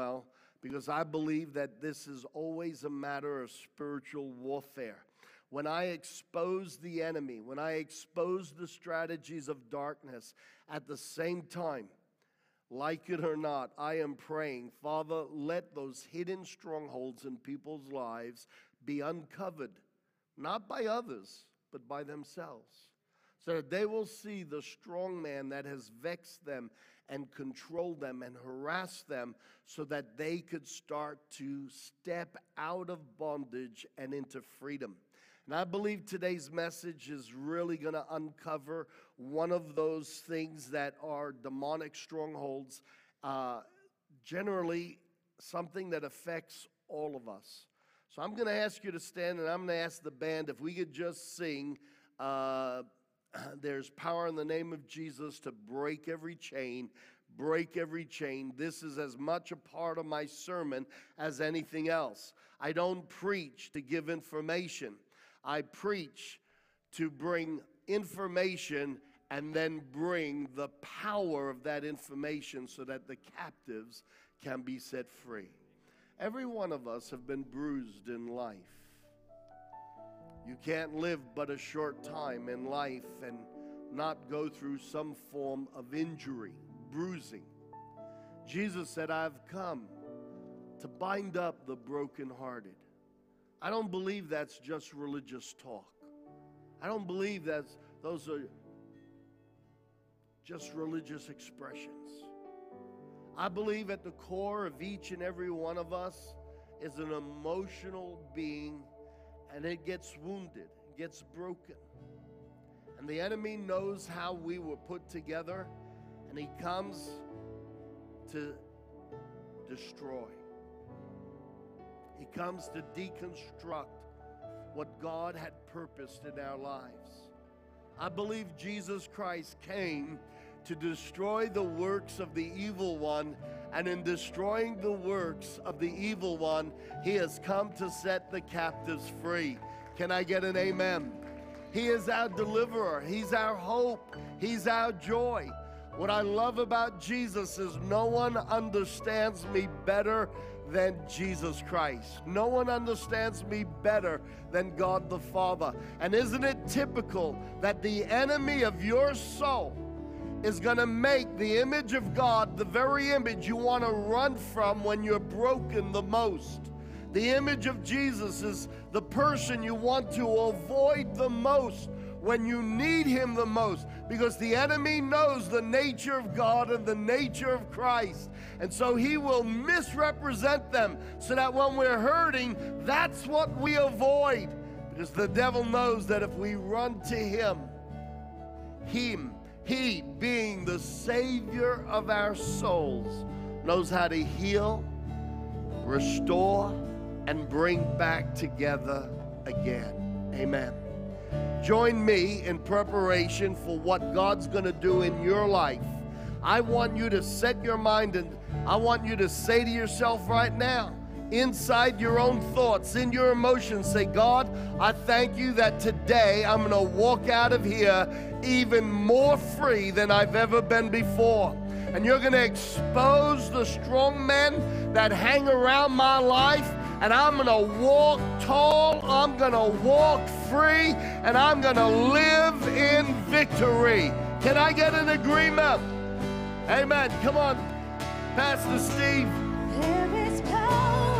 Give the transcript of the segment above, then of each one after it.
well because I believe that this is always a matter of spiritual warfare. When I expose the enemy, when I expose the strategies of darkness, at the same time, like it or not, I am praying, Father, let those hidden strongholds in people's lives be uncovered, not by others, but by themselves so that they will see the strong man that has vexed them and control them and harass them so that they could start to step out of bondage and into freedom. And I believe today's message is really going to uncover one of those things that are demonic strongholds, uh, generally, something that affects all of us. So I'm going to ask you to stand and I'm going to ask the band if we could just sing. Uh, there's power in the name of Jesus to break every chain, break every chain. This is as much a part of my sermon as anything else. I don't preach to give information, I preach to bring information and then bring the power of that information so that the captives can be set free. Every one of us have been bruised in life. You can't live but a short time in life and not go through some form of injury, bruising. Jesus said, I've come to bind up the brokenhearted. I don't believe that's just religious talk. I don't believe that those are just religious expressions. I believe at the core of each and every one of us is an emotional being and it gets wounded, gets broken. And the enemy knows how we were put together, and he comes to destroy. He comes to deconstruct what God had purposed in our lives. I believe Jesus Christ came to destroy the works of the evil one and in destroying the works of the evil one, he has come to set the captives free. Can I get an amen? He is our deliverer, He's our hope, He's our joy. What I love about Jesus is no one understands me better than Jesus Christ. No one understands me better than God the Father. And isn't it typical that the enemy of your soul is going to make the image of God the very image you want to run from when you're broken the most. The image of Jesus is the person you want to avoid the most when you need Him the most because the enemy knows the nature of God and the nature of Christ. And so he will misrepresent them so that when we're hurting, that's what we avoid. Because the devil knows that if we run to Him, Him, he, being the Savior of our souls, knows how to heal, restore, and bring back together again. Amen. Join me in preparation for what God's going to do in your life. I want you to set your mind and I want you to say to yourself right now, inside your own thoughts, in your emotions, say, God, I thank you that today I'm going to walk out of here even more free than I've ever been before. And you're going to expose the strong men that hang around my life. And I'm going to walk tall, I'm going to walk free, and I'm going to live in victory. Can I get an agreement? Amen. Come on, Pastor Steve. break every chain.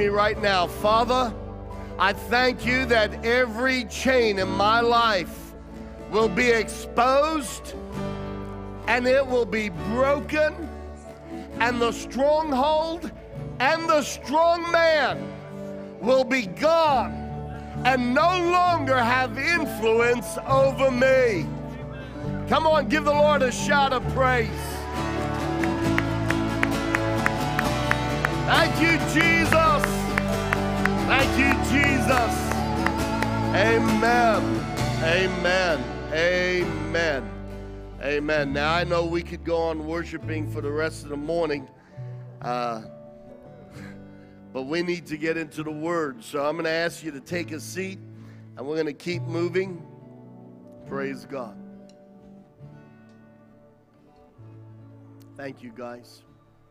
me right now. Father, I thank you that every chain in my life will be exposed and it will be broken, and the stronghold and the strong man will be gone and no longer have influence over me. Come on, give the Lord a shout of praise. Thank you, Jesus. Thank you, Jesus. Amen. Amen. Amen. Amen. Now, I know we could go on worshiping for the rest of the morning, uh, but we need to get into the Word. So I'm going to ask you to take a seat, and we're going to keep moving. Praise God. Thank you, guys.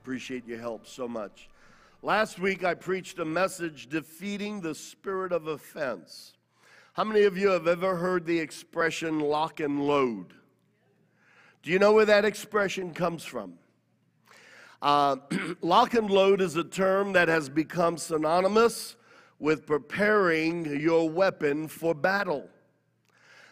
Appreciate your help so much. Last week, I preached a message defeating the spirit of offense. How many of you have ever heard the expression lock and load? Do you know where that expression comes from? Uh, lock and load is a term that has become synonymous with preparing your weapon for battle.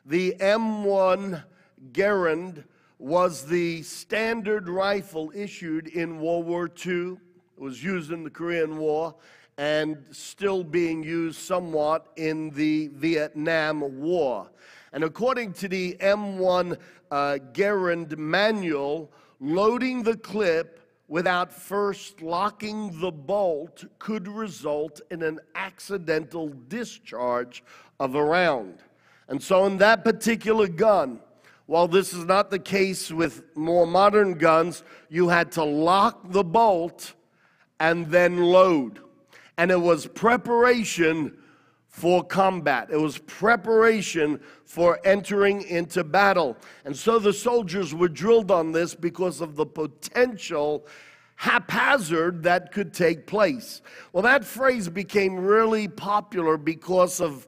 The M1 Garand was the standard rifle issued in World War II. It was used in the Korean War and still being used somewhat in the Vietnam War. And according to the M1 uh, Garand manual, loading the clip without first locking the bolt could result in an accidental discharge of a round. And so, in that particular gun, while this is not the case with more modern guns, you had to lock the bolt and then load. And it was preparation for combat. It was preparation for entering into battle. And so the soldiers were drilled on this because of the potential haphazard that could take place. Well, that phrase became really popular because of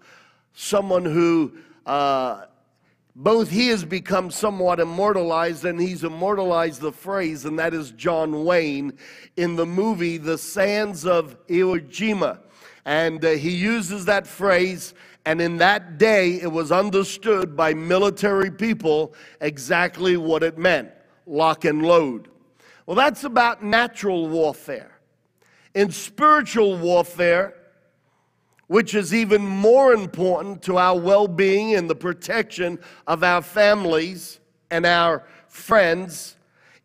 someone who uh, both he has become somewhat immortalized and he's immortalized the phrase, and that is John Wayne in the movie The Sands of Iwo Jima. And uh, he uses that phrase, and in that day, it was understood by military people exactly what it meant lock and load. Well, that's about natural warfare. In spiritual warfare, which is even more important to our well being and the protection of our families and our friends,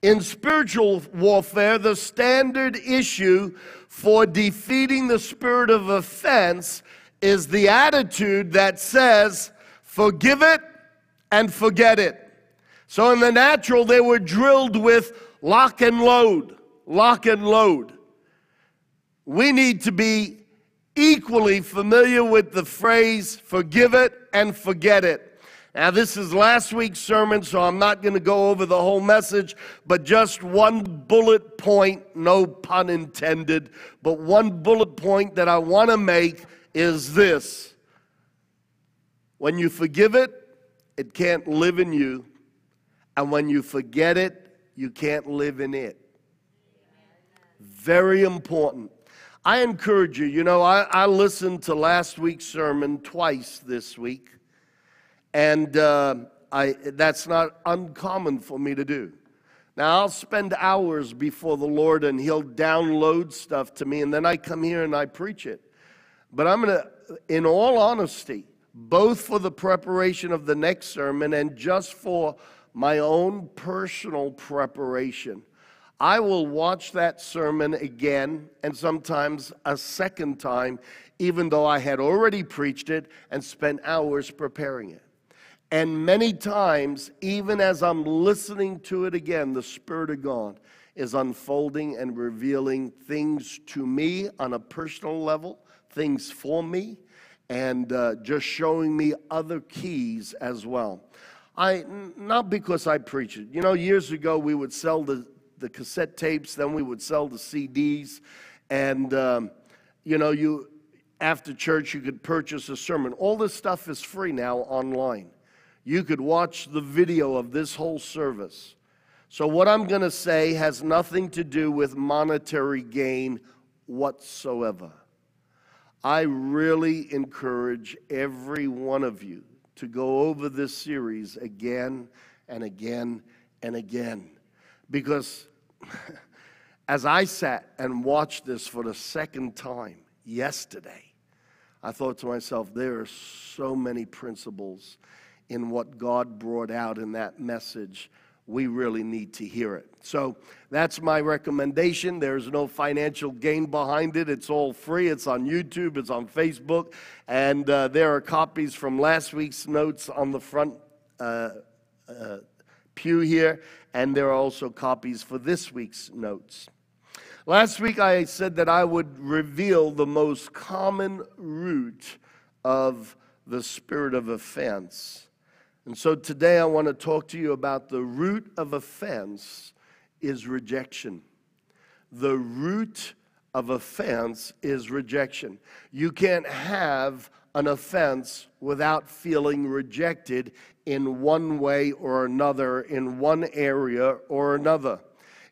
in spiritual warfare, the standard issue for defeating the spirit of offense is the attitude that says, forgive it and forget it. So in the natural, they were drilled with lock and load, lock and load. We need to be equally familiar with the phrase forgive it and forget it. Now, this is last week's sermon, so I'm not going to go over the whole message, but just one bullet point, no pun intended, but one bullet point that I want to make is this. When you forgive it, it can't live in you. And when you forget it, you can't live in it. Very important. I encourage you, you know, I, I listened to last week's sermon twice this week. And uh, I, that's not uncommon for me to do. Now, I'll spend hours before the Lord and He'll download stuff to me, and then I come here and I preach it. But I'm going to, in all honesty, both for the preparation of the next sermon and just for my own personal preparation, I will watch that sermon again and sometimes a second time, even though I had already preached it and spent hours preparing it. And many times, even as I'm listening to it again, the Spirit of God is unfolding and revealing things to me on a personal level, things for me, and uh, just showing me other keys as well. I not because I preach it. You know, years ago we would sell the the cassette tapes, then we would sell the CDs, and um, you know, you after church you could purchase a sermon. All this stuff is free now online. You could watch the video of this whole service. So, what I'm going to say has nothing to do with monetary gain whatsoever. I really encourage every one of you to go over this series again and again and again. Because as I sat and watched this for the second time yesterday, I thought to myself, there are so many principles in what God brought out in that message. We really need to hear it. So that's my recommendation. There's no financial gain behind it. It's all free. It's on YouTube, it's on Facebook, and uh, there are copies from last week's notes on the front uh, uh, pew here, and there are also copies for this week's notes. Last week I said that I would reveal the most common root of the spirit of offense. And so today I want to talk to you about the root of offense is rejection. The root of offense is rejection. You can't have an offense without feeling rejected in one way or another, in one area or another.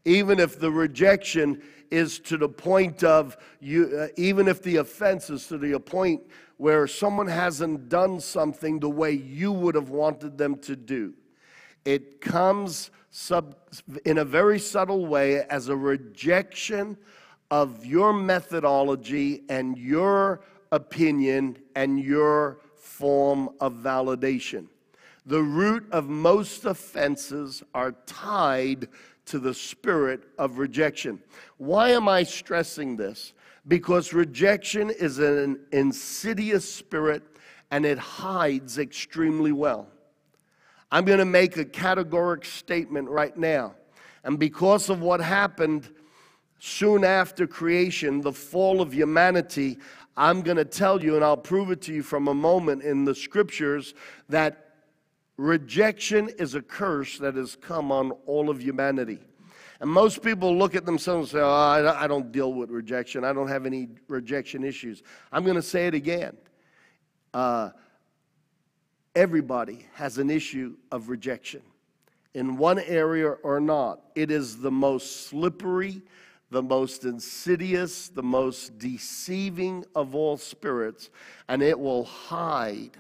Even if the rejection is to the point of you, uh, even if the offense is to the point where someone hasn't done something the way you would have wanted them to do, it comes sub, in a very subtle way as a rejection of your methodology and your opinion and your form of validation. The root of most offenses are tied to the spirit of rejection. Why am I stressing this? Because rejection is an insidious spirit and it hides extremely well. I'm going to make a categoric statement right now. And because of what happened soon after creation, the fall of humanity, I'm going to tell you, and I'll prove it to you from a moment in the scriptures, that rejection is a curse that has come on all of humanity. And most people look at themselves and say, oh, I don't deal with rejection. I don't have any rejection issues. I'm going to say it again. Uh, everybody has an issue of rejection in one area or not. It is the most slippery, the most insidious, the most deceiving of all spirits, and it will hide.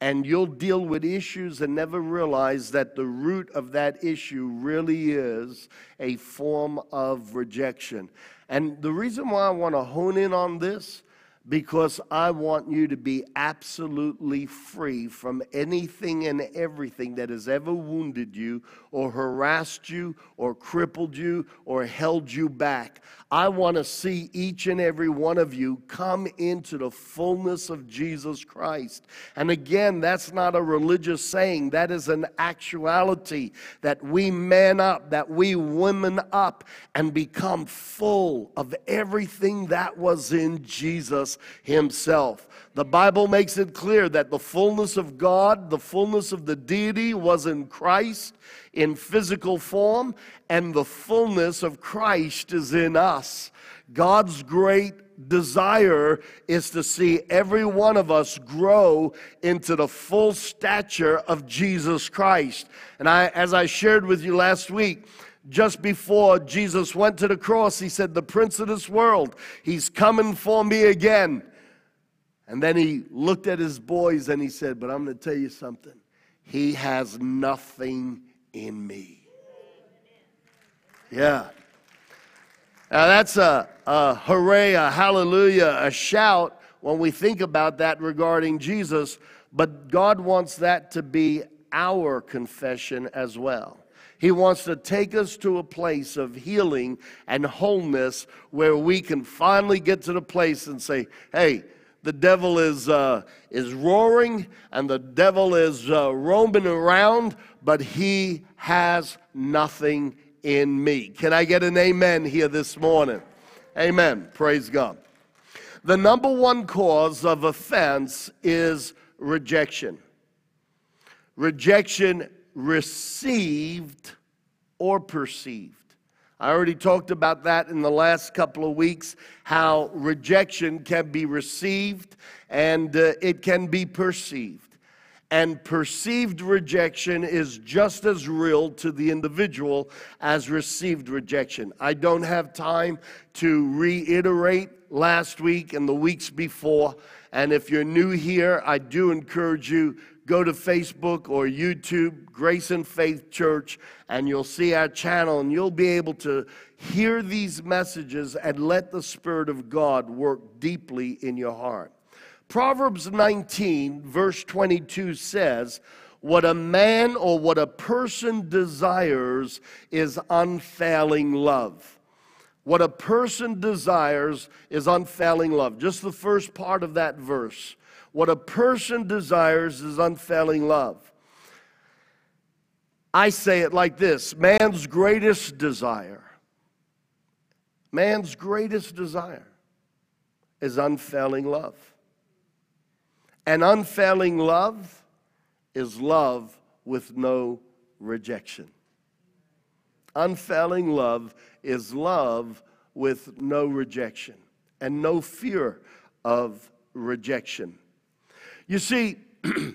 And you'll deal with issues and never realize that the root of that issue really is a form of rejection. And the reason why I want to hone in on this because I want you to be absolutely free from anything and everything that has ever wounded you or harassed you or crippled you or held you back. I want to see each and every one of you come into the fullness of Jesus Christ. And again, that's not a religious saying, that is an actuality that we man up, that we women up and become full of everything that was in Jesus Himself. The Bible makes it clear that the fullness of God, the fullness of the deity was in Christ in physical form, and the fullness of Christ is in us. God's great desire is to see every one of us grow into the full stature of Jesus Christ. And I, as I shared with you last week, just before Jesus went to the cross, he said, The prince of this world, he's coming for me again. And then he looked at his boys and he said, But I'm going to tell you something. He has nothing in me. Yeah. Now that's a, a hooray, a hallelujah, a shout when we think about that regarding Jesus, but God wants that to be our confession as well. He wants to take us to a place of healing and wholeness where we can finally get to the place and say, hey, the devil is, uh, is roaring and the devil is uh, roaming around, but he has nothing in me. Can I get an amen here this morning? Amen. Praise God. The number one cause of offense is rejection. Rejection received or perceived. I already talked about that in the last couple of weeks how rejection can be received and uh, it can be perceived. and perceived rejection is just as real to the individual as received rejection. I don't have time to reiterate last week and the weeks before. And if you're new here, I do encourage you go to Facebook or YouTube, Grace and Faith Church, and you'll see our channel and you'll be able to hear these messages and let the Spirit of God work deeply in your heart. Proverbs 19, verse 22 says, What a man or what a person desires is unfailing love. What a person desires is unfailing love. Just the first part of that verse. What a person desires is unfailing love. I say it like this man's greatest desire, man's greatest desire is unfailing love. And unfailing love is love with no rejection. Unfailing love is love with no rejection and no fear of rejection. You see,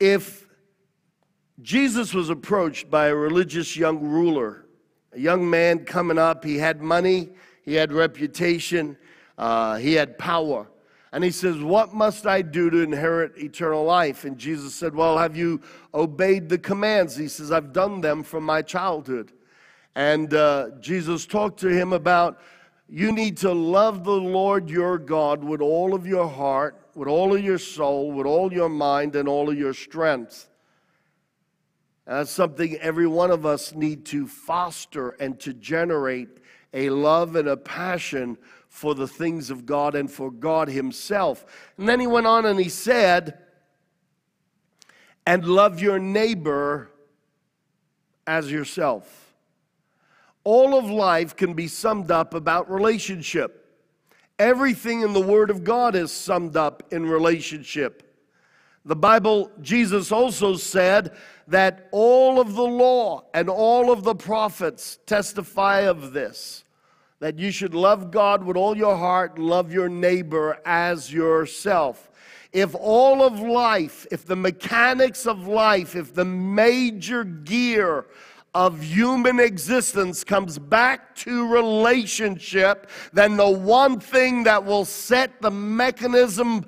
if Jesus was approached by a religious young ruler, a young man coming up, he had money, he had reputation, uh, he had power. And he says, What must I do to inherit eternal life? And Jesus said, Well, have you obeyed the commands? He says, I've done them from my childhood. And uh, Jesus talked to him about you need to love the Lord your God with all of your heart, with all of your soul, with all your mind, and all of your strength. And that's something every one of us need to foster and to generate a love and a passion for the things of God and for God Himself. And then he went on and he said, and love your neighbor as yourself. All of life can be summed up about relationship. Everything in the Word of God is summed up in relationship. The Bible, Jesus also said that all of the law and all of the prophets testify of this that you should love God with all your heart, love your neighbor as yourself. If all of life, if the mechanics of life, if the major gear of human existence comes back to relationship, then the one thing that will set the mechanism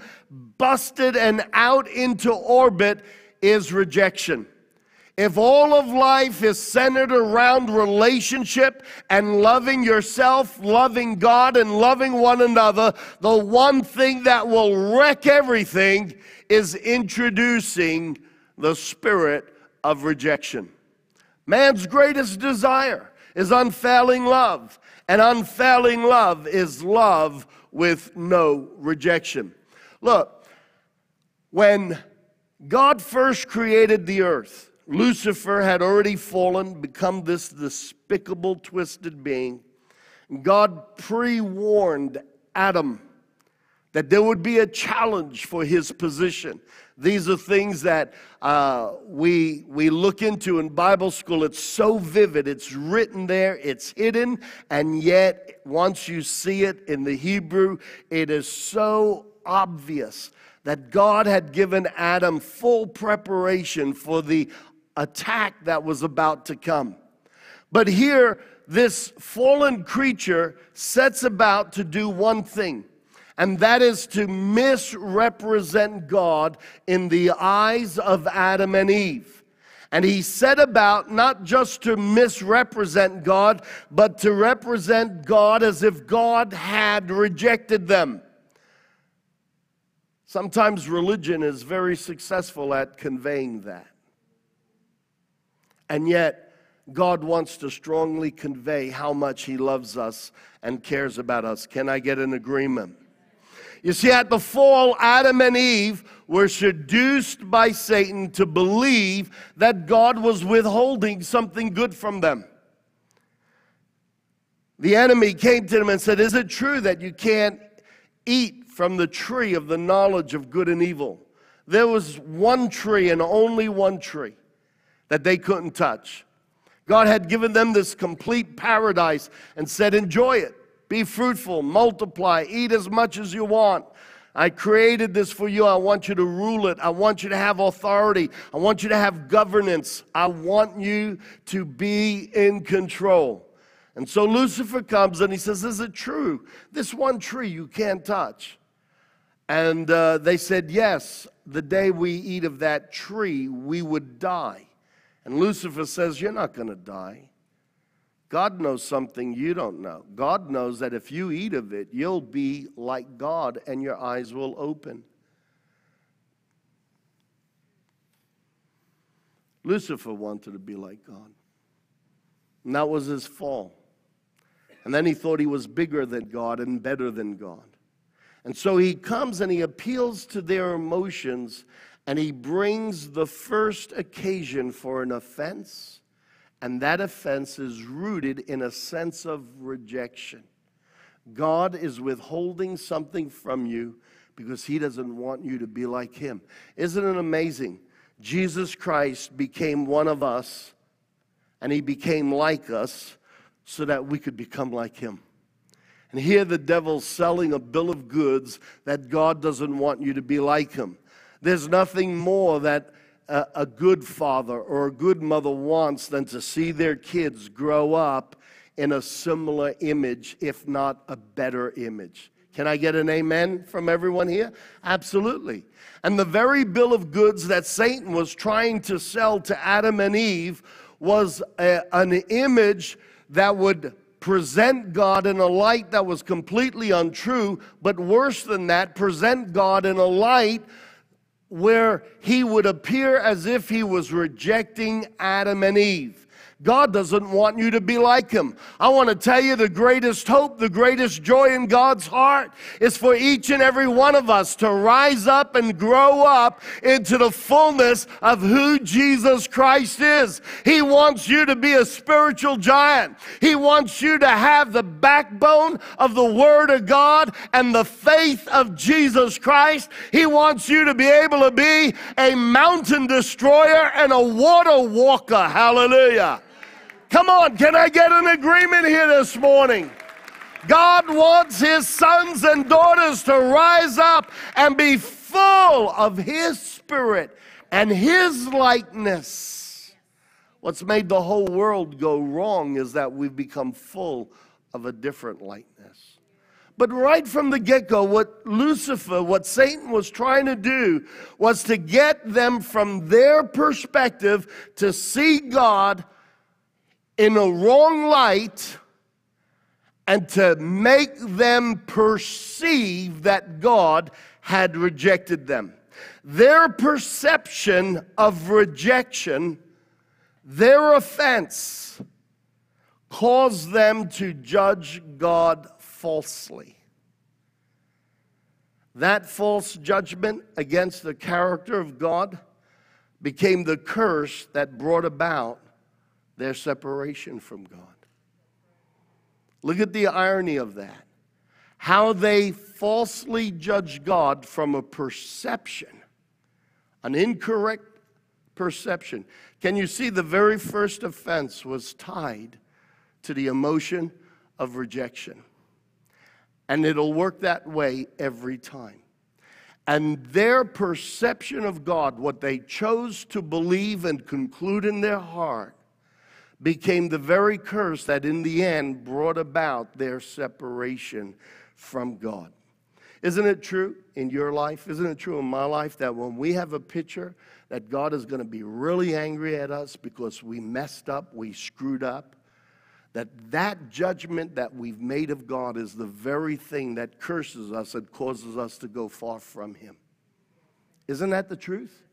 busted and out into orbit is rejection. If all of life is centered around relationship and loving yourself, loving God, and loving one another, the one thing that will wreck everything is introducing the spirit of rejection. Man's greatest desire is unfailing love, and unfailing love is love with no rejection. Look, when God first created the earth, Lucifer had already fallen, become this despicable, twisted being. God pre warned Adam that there would be a challenge for his position. These are things that uh, we, we look into in Bible school. It's so vivid, it's written there, it's hidden, and yet once you see it in the Hebrew, it is so obvious that God had given Adam full preparation for the attack that was about to come. But here, this fallen creature sets about to do one thing, and that is to misrepresent God in the eyes of Adam and Eve. And he set about not just to misrepresent God, but to represent God as if God had rejected them. Sometimes religion is very successful at conveying that. And yet, God wants to strongly convey how much He loves us and cares about us. Can I get an agreement? You see, at the fall, Adam and Eve were seduced by Satan to believe that God was withholding something good from them. The enemy came to them and said, Is it true that you can't eat from the tree of the knowledge of good and evil? There was one tree and only one tree that they couldn't touch. God had given them this complete paradise and said, Enjoy it, be fruitful, multiply, eat as much as you want. I created this for you. I want you to rule it. I want you to have authority. I want you to have governance. I want you to be in control. And so Lucifer comes and he says, Is it true? This one tree you can't touch. And uh, they said, Yes, the day we eat of that tree, we would die. And Lucifer says, You're not going to die. God knows something you don't know. God knows that if you eat of it, you'll be like God and your eyes will open. Lucifer wanted to be like God. And that was his fall. And then he thought he was bigger than God and better than God. And so he comes and he appeals to their emotions and he brings the first occasion for an offense and that offense is rooted in a sense of rejection. God is withholding something from you because he doesn't want you to be like him. Isn't it amazing? Jesus Christ became one of us and he became like us so that we could become like him. And here the devil's selling a bill of goods that God doesn't want you to be like him. There's nothing more that a, a good father or a good mother wants than to see their kids grow up in a similar image, if not a better image. Can I get an amen from everyone here? Absolutely. And the very bill of goods that Satan was trying to sell to Adam and Eve was a, an image that would present God in a light that was completely untrue, but worse than that, present God in a light where he would appear as if he was rejecting Adam and Eve. God doesn't want you to be like him. I want to tell you the greatest hope, the greatest joy in God's heart is for each and every one of us to rise up and grow up into the fullness of who Jesus Christ is. He wants you to be a spiritual giant. He wants you to have the backbone of the Word of God and the faith of Jesus Christ. He wants you to be able to be a mountain destroyer and a water walker. Hallelujah. Come on, can I get an agreement here this morning? God wants his sons and daughters to rise up and be full of his spirit and his likeness. What's made the whole world go wrong is that we've become full of a different likeness. But right from the get go, what Lucifer, what Satan was trying to do was to get them from their perspective to see God in a wrong light and to make them perceive that God had rejected them. Their perception of rejection, their offense, caused them to judge God falsely. That false judgment against the character of God became the curse that brought about their separation from God. Look at the irony of that. How they falsely judge God from a perception, an incorrect perception. Can you see the very first offense was tied to the emotion of rejection? And it'll work that way every time. And their perception of God, what they chose to believe and conclude in their heart, became the very curse that in the end brought about their separation from God. Isn't it true in your life? Isn't it true in my life that when we have a picture that God is going to be really angry at us because we messed up, we screwed up, that that judgment that we've made of God is the very thing that curses us and causes us to go far from him. Isn't that the truth?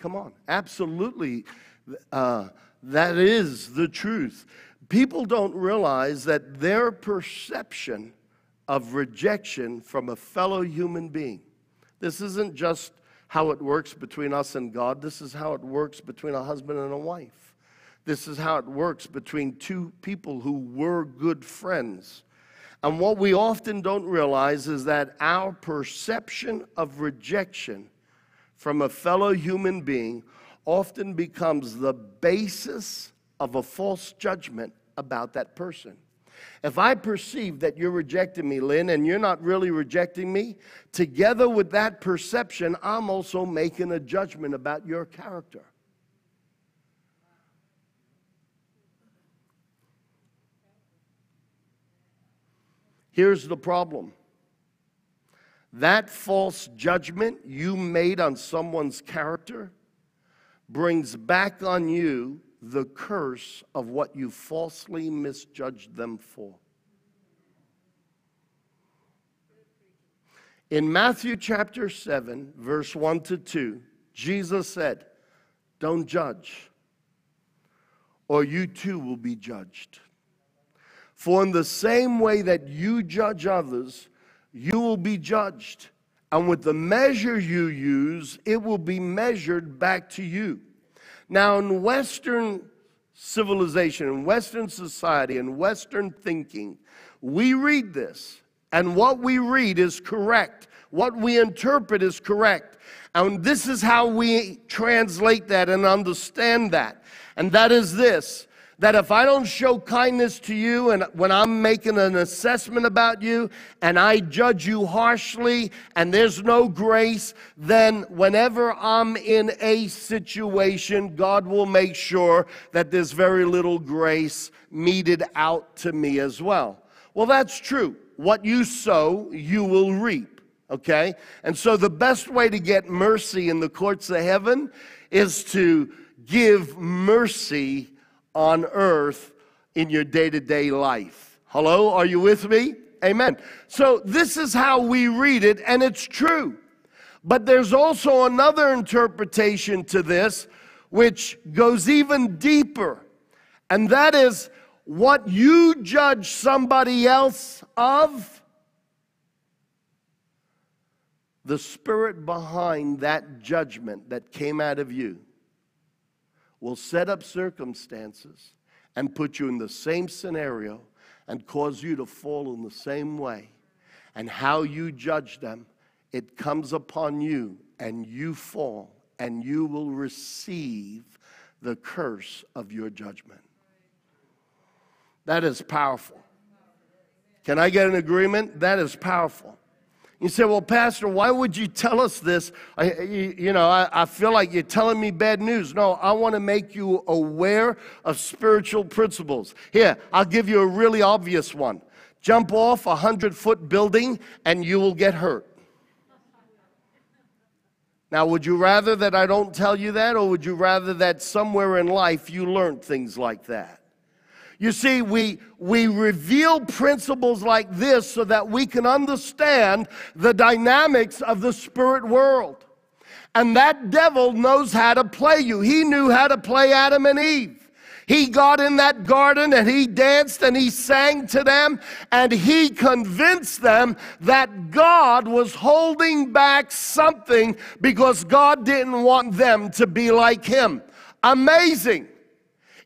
Come on. Absolutely. Uh, that is the truth. People don't realize that their perception of rejection from a fellow human being, this isn't just how it works between us and God, this is how it works between a husband and a wife. This is how it works between two people who were good friends. And what we often don't realize is that our perception of rejection from a fellow human being often becomes the basis of a false judgment about that person. If I perceive that you're rejecting me, Lynn, and you're not really rejecting me, together with that perception, I'm also making a judgment about your character. Here's the problem that false judgment you made on someone's character brings back on you the curse of what you falsely misjudged them for. In Matthew chapter 7, verse 1 to 2, Jesus said, Don't judge, or you too will be judged. For in the same way that you judge others, you will be judged. And with the measure you use, it will be measured back to you. Now, in Western civilization, in Western society, in Western thinking, we read this, and what we read is correct. What we interpret is correct. And this is how we translate that and understand that. And that is this that if I don't show kindness to you and when I'm making an assessment about you and I judge you harshly and there's no grace, then whenever I'm in a situation, God will make sure that there's very little grace meted out to me as well. Well, that's true. What you sow, you will reap. Okay? And so the best way to get mercy in the courts of heaven is to give mercy on earth in your day to day life. Hello, are you with me? Amen. So, this is how we read it, and it's true. But there's also another interpretation to this, which goes even deeper, and that is what you judge somebody else of, the spirit behind that judgment that came out of you will set up circumstances and put you in the same scenario and cause you to fall in the same way. And how you judge them, it comes upon you and you fall and you will receive the curse of your judgment. That is powerful. Can I get an agreement? That is powerful. You say, well, Pastor, why would you tell us this? I, you, you, know, I, I feel like you're telling me bad news. No, I want to make you aware of spiritual principles. Here, I'll give you a really obvious one. Jump off a hundred foot building and you will get hurt. Now, would you rather that I don't tell you that, or would you rather that somewhere in life you learned things like that? You see, we, we reveal principles like this so that we can understand the dynamics of the spirit world. And that devil knows how to play you. He knew how to play Adam and Eve. He got in that garden and he danced and he sang to them and he convinced them that God was holding back something because God didn't want them to be like him. Amazing.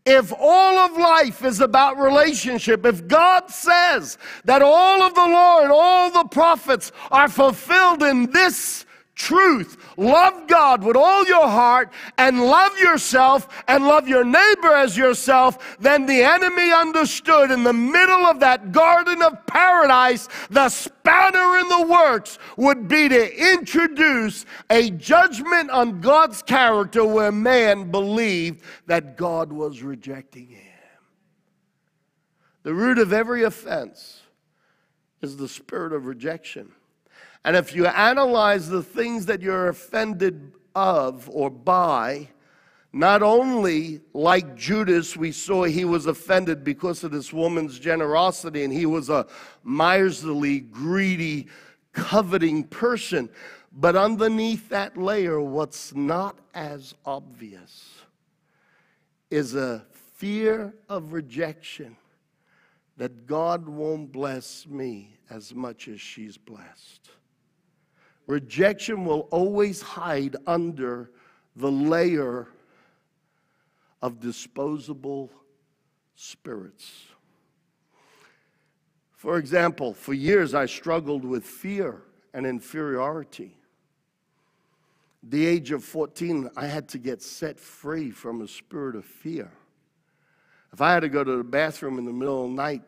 If all of life is about relationship, if God says that all of the Lord, all the prophets are fulfilled in this truth. Love God with all your heart and love yourself and love your neighbor as yourself. Then the enemy understood in the middle of that garden of paradise, the spanner in the works would be to introduce a judgment on God's character where man believed that God was rejecting him. The root of every offense is the spirit of rejection. And if you analyze the things that you're offended of or by, not only like Judas, we saw he was offended because of this woman's generosity and he was a miserly, greedy, coveting person, but underneath that layer, what's not as obvious is a fear of rejection that God won't bless me as much as she's blessed. Rejection will always hide under the layer of disposable spirits. For example, for years I struggled with fear and inferiority. The age of 14, I had to get set free from a spirit of fear. If I had to go to the bathroom in the middle of the night,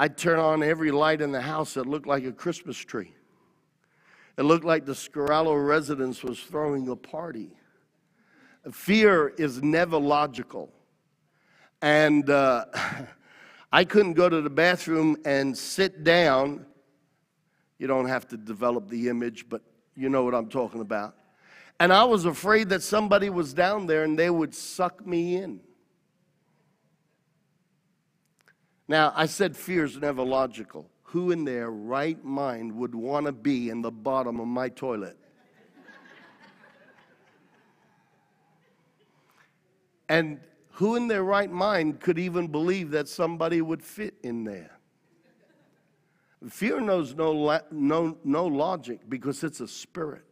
I'd turn on every light in the house that looked like a Christmas tree. It looked like the Scarallo residence was throwing a party. Fear is never logical. And uh, I couldn't go to the bathroom and sit down. You don't have to develop the image, but you know what I'm talking about. And I was afraid that somebody was down there and they would suck me in. Now, I said fear is never logical. Who in their right mind would want to be in the bottom of my toilet? and who in their right mind could even believe that somebody would fit in there? Fear knows no, no, no logic because it's a spirit.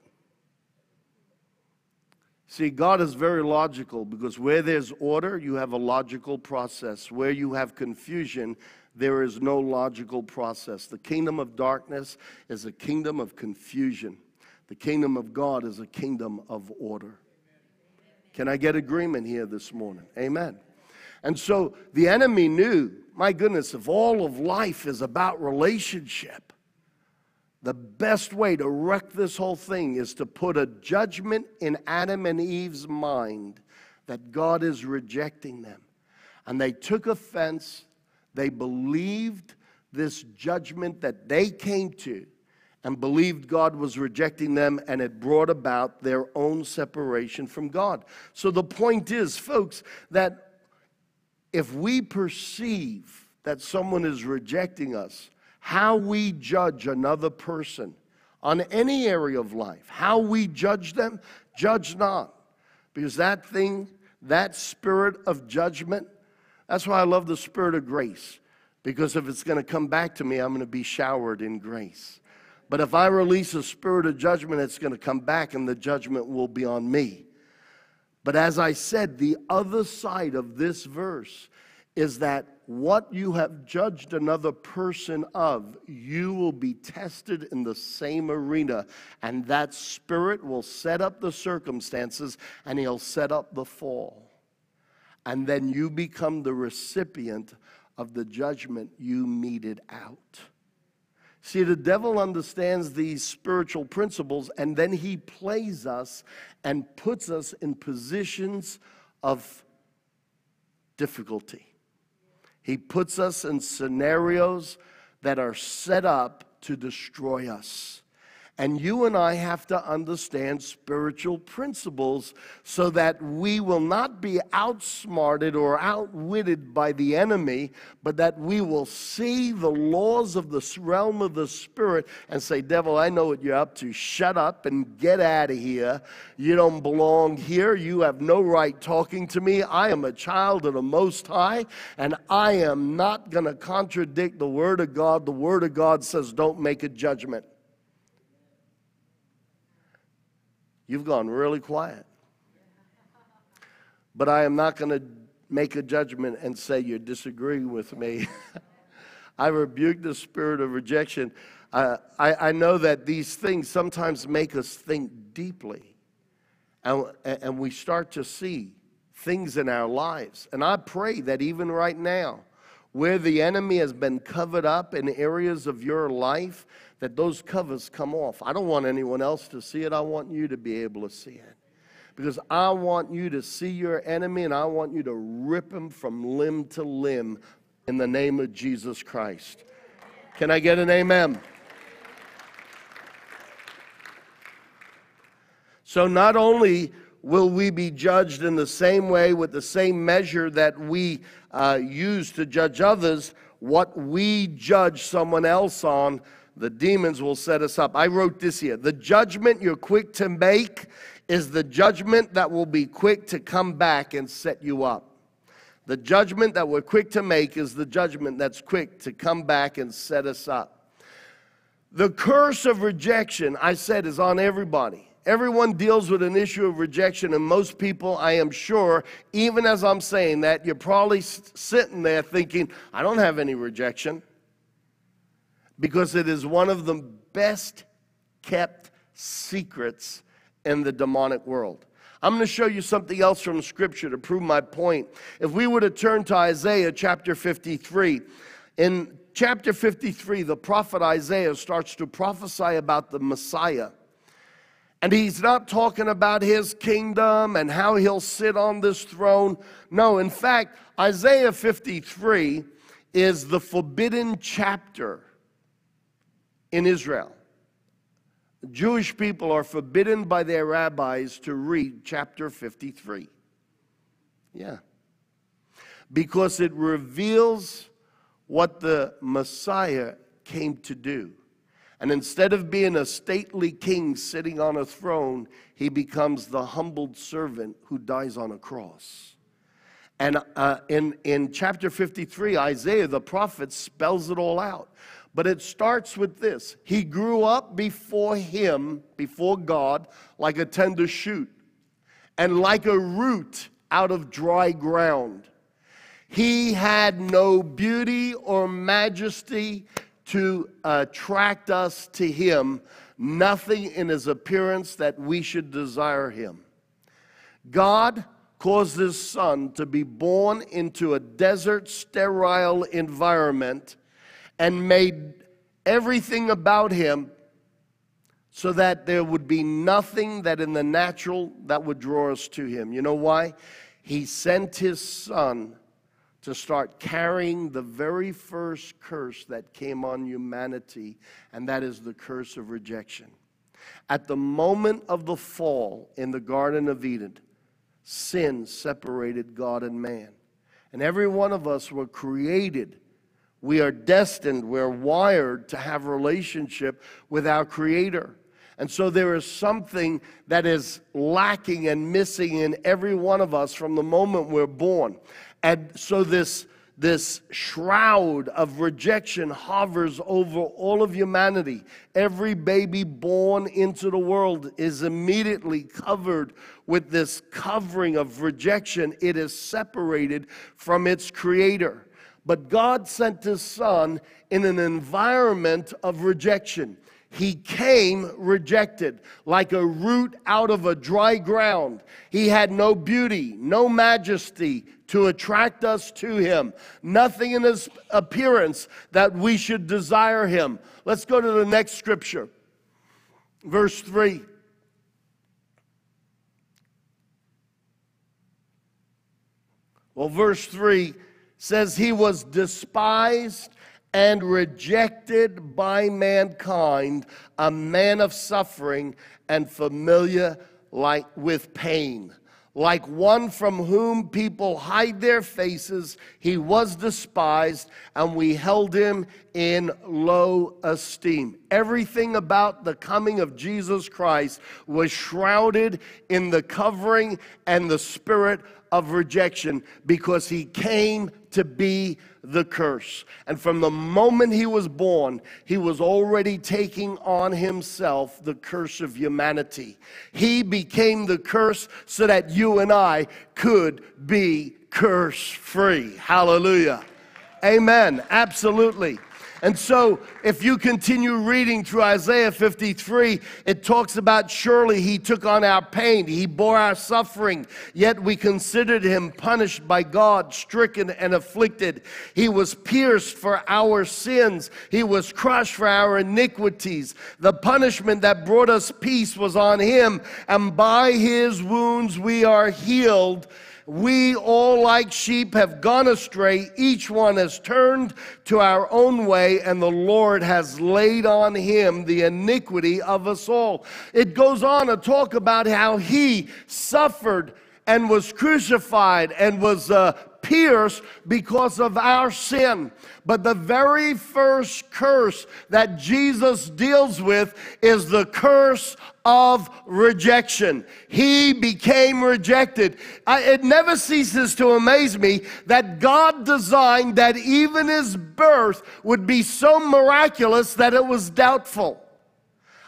See, God is very logical because where there's order, you have a logical process. Where you have confusion, there is no logical process. The kingdom of darkness is a kingdom of confusion, the kingdom of God is a kingdom of order. Can I get agreement here this morning? Amen. And so the enemy knew, my goodness, if all of life is about relationship, the best way to wreck this whole thing is to put a judgment in Adam and Eve's mind that God is rejecting them. And they took offense. They believed this judgment that they came to and believed God was rejecting them, and it brought about their own separation from God. So the point is, folks, that if we perceive that someone is rejecting us, how we judge another person on any area of life, how we judge them, judge not. Because that thing, that spirit of judgment, that's why I love the spirit of grace. Because if it's going to come back to me, I'm going to be showered in grace. But if I release a spirit of judgment, it's going to come back and the judgment will be on me. But as I said, the other side of this verse is that what you have judged another person of, you will be tested in the same arena. And that spirit will set up the circumstances and he'll set up the fall. And then you become the recipient of the judgment you meted out. See, the devil understands these spiritual principles and then he plays us and puts us in positions of difficulty. He puts us in scenarios that are set up to destroy us. And you and I have to understand spiritual principles so that we will not be outsmarted or outwitted by the enemy, but that we will see the laws of the realm of the spirit and say, Devil, I know what you're up to. Shut up and get out of here. You don't belong here. You have no right talking to me. I am a child of the Most High, and I am not going to contradict the Word of God. The Word of God says, Don't make a judgment. You've gone really quiet. But I am not going to make a judgment and say you're disagreeing with me. I rebuke the spirit of rejection. Uh, I, I know that these things sometimes make us think deeply. And, and we start to see things in our lives. And I pray that even right now, where the enemy has been covered up in areas of your life, that those covers come off. I don't want anyone else to see it. I want you to be able to see it. Because I want you to see your enemy and I want you to rip him from limb to limb in the name of Jesus Christ. Can I get an amen? So, not only will we be judged in the same way with the same measure that we uh, use to judge others, what we judge someone else on, the demons will set us up. I wrote this here The judgment you're quick to make is the judgment that will be quick to come back and set you up. The judgment that we're quick to make is the judgment that's quick to come back and set us up. The curse of rejection, I said, is on everybody. Everyone deals with an issue of rejection, and most people, I am sure, even as I'm saying that, you're probably sitting there thinking, I don't have any rejection. Because it is one of the best kept secrets in the demonic world. I'm going to show you something else from Scripture to prove my point. If we were to turn to Isaiah chapter 53, in chapter 53, the prophet Isaiah starts to prophesy about the Messiah. And he's not talking about his kingdom and how he'll sit on this throne. No, in fact, Isaiah 53 is the forbidden chapter in Israel. Jewish people are forbidden by their rabbis to read chapter 53. Yeah. Because it reveals what the Messiah came to do. And instead of being a stately king sitting on a throne, he becomes the humbled servant who dies on a cross. And uh, in, in chapter 53, Isaiah the prophet spells it all out. But it starts with this He grew up before him, before God, like a tender shoot, and like a root out of dry ground. He had no beauty or majesty to uh, attract us to him, nothing in his appearance that we should desire him. God caused his son to be born into a desert, sterile environment and made everything about him so that there would be nothing that in the natural that would draw us to him. You know why? He sent his son to start carrying the very first curse that came on humanity, and that is the curse of rejection. At the moment of the fall in the Garden of Eden, sin separated God and man. And every one of us were created we are destined, we're wired to have relationship with our Creator. And so there is something that is lacking and missing in every one of us from the moment we're born. And so this, this shroud of rejection hovers over all of humanity. Every baby born into the world is immediately covered with this covering of rejection. It is separated from its creator. But God sent his son in an environment of rejection. He came rejected, like a root out of a dry ground. He had no beauty, no majesty to attract us to him, nothing in his appearance that we should desire him. Let's go to the next scripture, verse 3. Well, verse 3 says he was despised and rejected by mankind, a man of suffering and familiar like with pain. Like one from whom people hide their faces, he was despised, and we held him in low esteem. Everything about the coming of Jesus Christ was shrouded in the covering and the spirit of rejection because he came to be the curse. And from the moment he was born, he was already taking on himself the curse of humanity. He became the curse so that you and I could be curse free. Hallelujah. Amen. Absolutely. And so, if you continue reading through Isaiah 53, it talks about surely he took on our pain, he bore our suffering, yet we considered him punished by God, stricken and afflicted. He was pierced for our sins, he was crushed for our iniquities. The punishment that brought us peace was on him, and by his wounds we are healed. We all, like sheep, have gone astray. Each one has turned to our own way, and the Lord has laid on him the iniquity of us all. It goes on to talk about how he suffered and was crucified and was uh, pierced because of our sin. But the very first curse that Jesus deals with is the curse of rejection. He became rejected. I, it never ceases to amaze me that God designed that even his birth would be so miraculous that it was doubtful.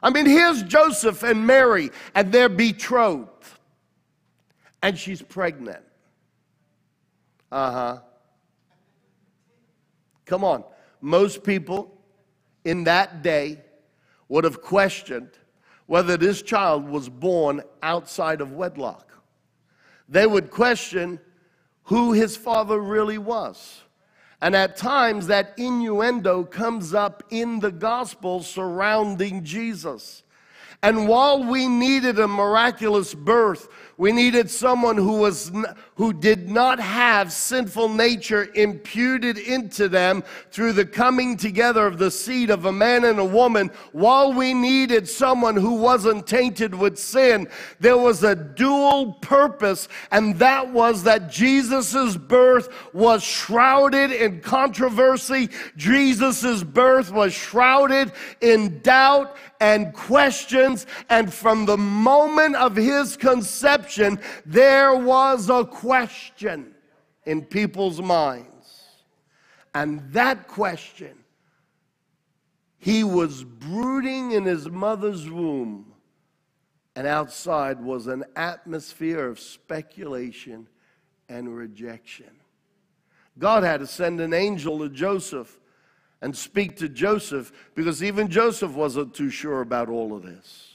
I mean, here's Joseph and Mary, and they're betrothed, and she's pregnant. Uh huh. Come on. Most people in that day would have questioned whether this child was born outside of wedlock. They would question who his father really was. And at times, that innuendo comes up in the gospel surrounding Jesus. And while we needed a miraculous birth, we needed someone who was who did not have sinful nature imputed into them through the coming together of the seed of a man and a woman. While we needed someone who wasn't tainted with sin, there was a dual purpose, and that was that Jesus' birth was shrouded in controversy. Jesus' birth was shrouded in doubt and questions. And from the moment of his conception, there was a question in people's minds. And that question, he was brooding in his mother's womb, and outside was an atmosphere of speculation and rejection. God had to send an angel to Joseph and speak to Joseph because even Joseph wasn't too sure about all of this.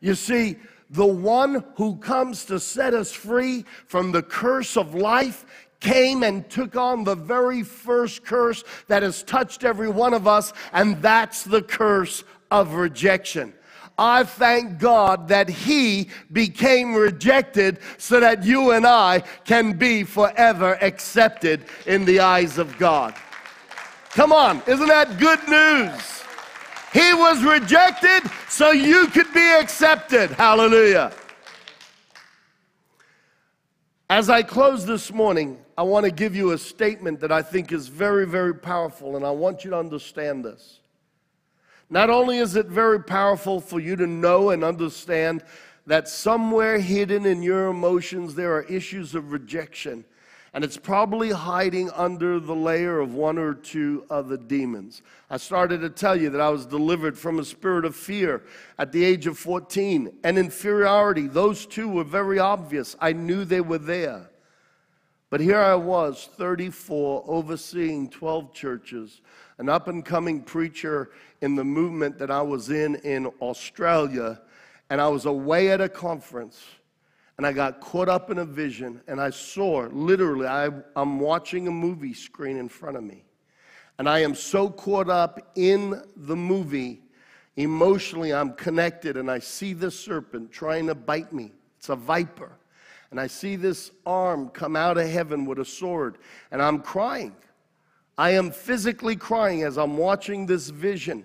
You see, the one who comes to set us free from the curse of life came and took on the very first curse that has touched every one of us, and that's the curse of rejection. I thank God that He became rejected so that you and I can be forever accepted in the eyes of God. Come on, isn't that good news? He was rejected so you could be accepted. Hallelujah. As I close this morning, I want to give you a statement that I think is very, very powerful, and I want you to understand this. Not only is it very powerful for you to know and understand that somewhere hidden in your emotions there are issues of rejection, and it's probably hiding under the layer of one or two other demons. I started to tell you that I was delivered from a spirit of fear at the age of 14 and inferiority. Those two were very obvious. I knew they were there. But here I was, 34, overseeing 12 churches, an up and coming preacher in the movement that I was in in Australia, and I was away at a conference and I got caught up in a vision and I saw literally, I, I'm watching a movie screen in front of me. And I am so caught up in the movie, emotionally, I'm connected and I see this serpent trying to bite me. It's a viper. And I see this arm come out of heaven with a sword and I'm crying. I am physically crying as I'm watching this vision.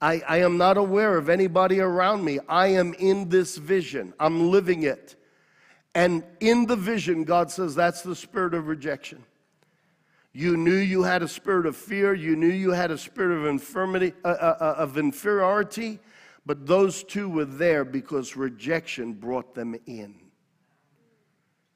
I, I am not aware of anybody around me. I am in this vision, I'm living it. And in the vision, God says that's the spirit of rejection. You knew you had a spirit of fear. You knew you had a spirit of infirmity, uh, uh, uh, of inferiority. But those two were there because rejection brought them in.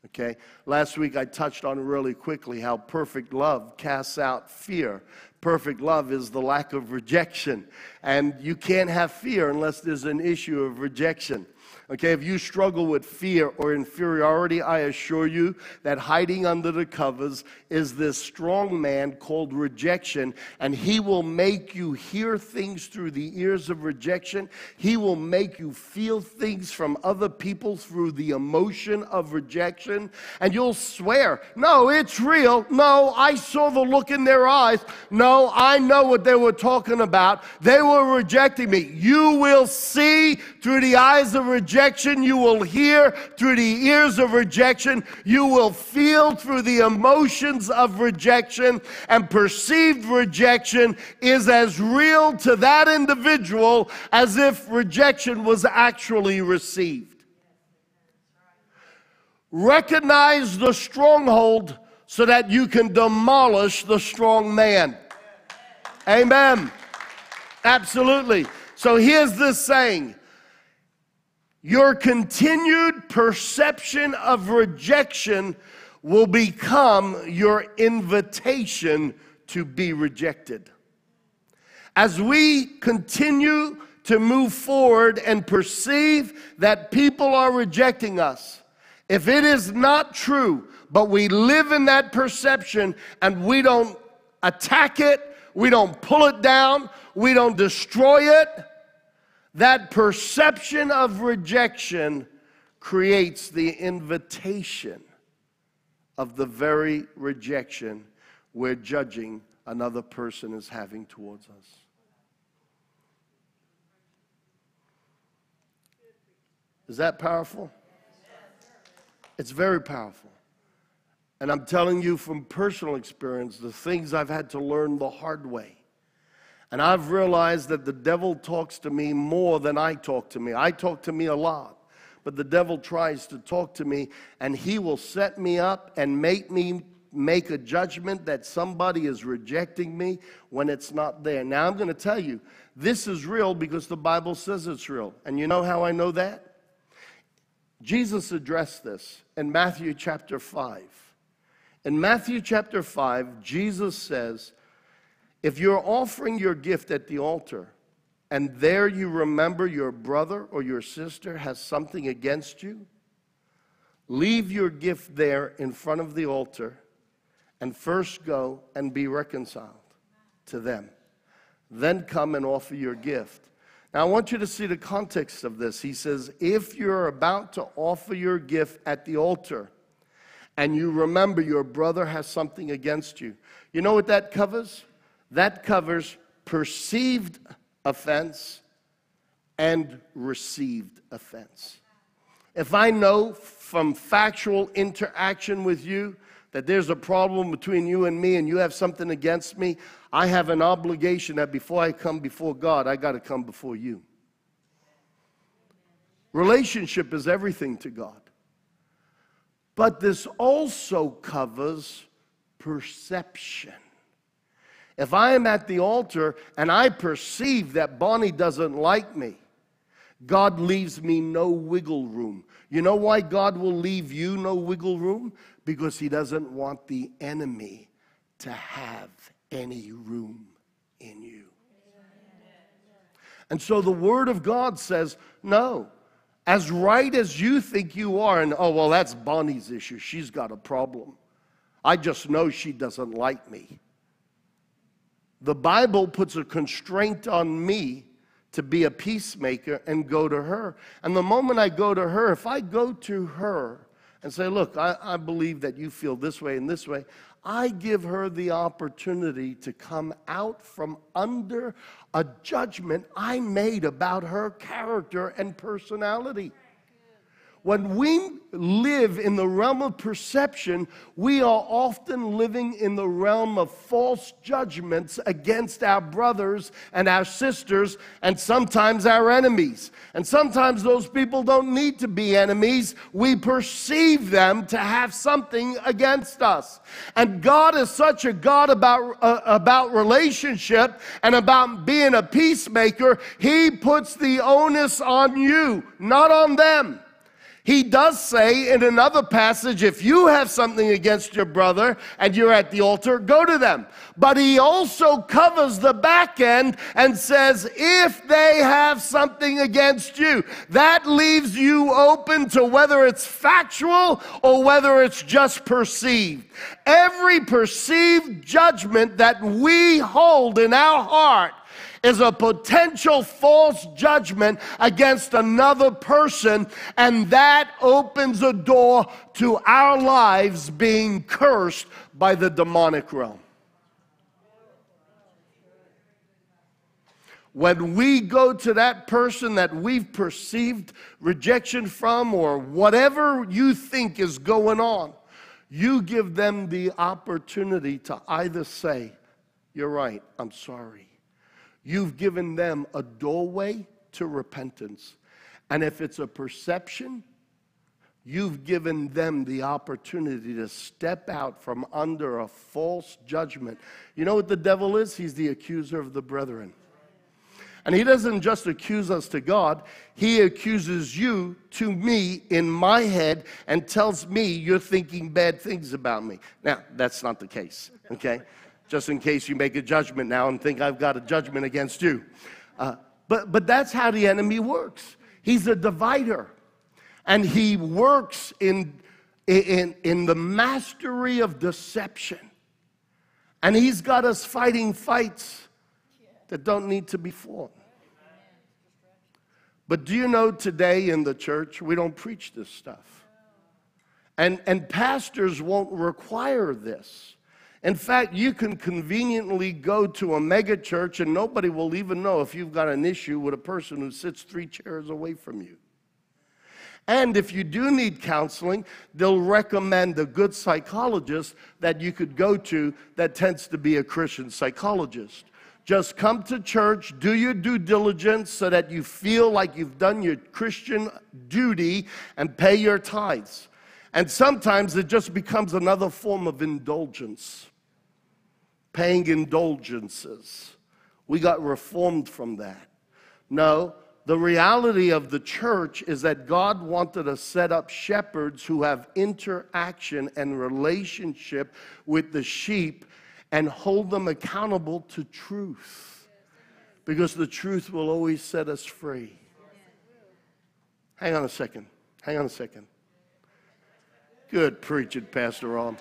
Okay? Last week I touched on really quickly how perfect love casts out fear. Perfect love is the lack of rejection. And you can't have fear unless there's an issue of rejection. Okay, if you struggle with fear or inferiority, I assure you that hiding under the covers is this strong man called rejection, and he will make you hear things through the ears of rejection. He will make you feel things from other people through the emotion of rejection, and you'll swear, No, it's real. No, I saw the look in their eyes. No, I know what they were talking about. They were rejecting me. You will see through the eyes of rejection rejection. You will hear through the ears of rejection. You will feel through the emotions of rejection. And perceived rejection is as real to that individual as if rejection was actually received. Recognize the stronghold so that you can demolish the strong man. Amen. Absolutely. So here's this saying your continued perception of rejection will become your invitation to be rejected. As we continue to move forward and perceive that people are rejecting us, if it is not true, but we live in that perception and we don't attack it, we don't pull it down, we don't destroy it, that perception of rejection creates the invitation of the very rejection we're judging another person is having towards us. Is that powerful? It's very powerful. And I'm telling you from personal experience the things I've had to learn the hard way. And I've realized that the devil talks to me more than I talk to me. I talk to me a lot, but the devil tries to talk to me, and he will set me up and make me make a judgment that somebody is rejecting me when it's not there. Now, I'm going to tell you, this is real because the Bible says it's real. And you know how I know that? Jesus addressed this in Matthew chapter 5. In Matthew chapter 5, Jesus says, If you're offering your gift at the altar, and there you remember your brother or your sister has something against you, leave your gift there in front of the altar and first go and be reconciled to them. Then come and offer your gift. Now, I want you to see the context of this. He says, if you're about to offer your gift at the altar and you remember your brother has something against you, you know what that covers? That covers perceived offense and received offense. If I know from factual interaction with you that there's a problem between you and me and you have something against me, I have an obligation that before I come before God, I got to come before you. Relationship is everything to God. But this also covers perception. If I am at the altar and I perceive that Bonnie doesn't like me, God leaves me no wiggle room. You know why God will leave you no wiggle room? Because He doesn't want the enemy to have any room in you. And so the Word of God says, no, as right as you think you are, and oh, well, that's Bonnie's issue. She's got a problem. I just know she doesn't like me. The Bible puts a constraint on me to be a peacemaker and go to her. And the moment I go to her, if I go to her and say, Look, I, I, believe that you feel this way and this way, I give her the opportunity to come out from under a judgment I made about her character and personality. When we live in the realm of perception, we are often living in the realm of false judgments against our brothers and our sisters, and sometimes our enemies. And sometimes those people don't need to be enemies. We perceive them to have something against us. And God is such a God about, uh, about relationship and about being a peacemaker, He puts the onus on you, not on them. He does say in another passage, if you have something against your brother and you're at the altar, go to them. But he also covers the back end and says, if they have something against you, that leaves you open to whether it's factual or whether it's just perceived. Every perceived judgment that we hold in our heart is a potential false judgment against another person, and that opens a door to our lives being cursed by the demonic realm. When we go to that person that we've perceived rejection from, or whatever you think is going on, you give them the opportunity to either say, You're right, I'm sorry You've given them a doorway to repentance. And if it's a perception, you've given them the opportunity to step out from under a false judgment. You know what the devil is? He's the accuser of the brethren. And he doesn't just accuse us to God, he accuses you to me in my head and tells me you're thinking bad things about me. Now, that's not the case, okay? Just in case you make a judgment now and think I've got a judgment against you. Uh, but, but that's how the enemy works. He's a divider, and he works in, in, in the mastery of deception. And he's got us fighting fights that don't need to be fought. But do you know today in the church, we don't preach this stuff? And, and pastors won't require this. In fact, you can conveniently go to a mega church and nobody will even know if you've got an issue with a person who sits three chairs away from you. And if you do need counseling, they'll recommend a good psychologist that you could go to that tends to be a Christian psychologist. Just come to church, do your due diligence so that you feel like you've done your Christian duty and pay your tithes. And sometimes it just becomes another form of indulgence, paying indulgences. We got reformed from that. No, the reality of the church is that God wanted to set up shepherds who have interaction and relationship with the sheep and hold them accountable to truth. Because the truth will always set us free. Hang on a second. Hang on a second. Good preaching, Pastor Ron.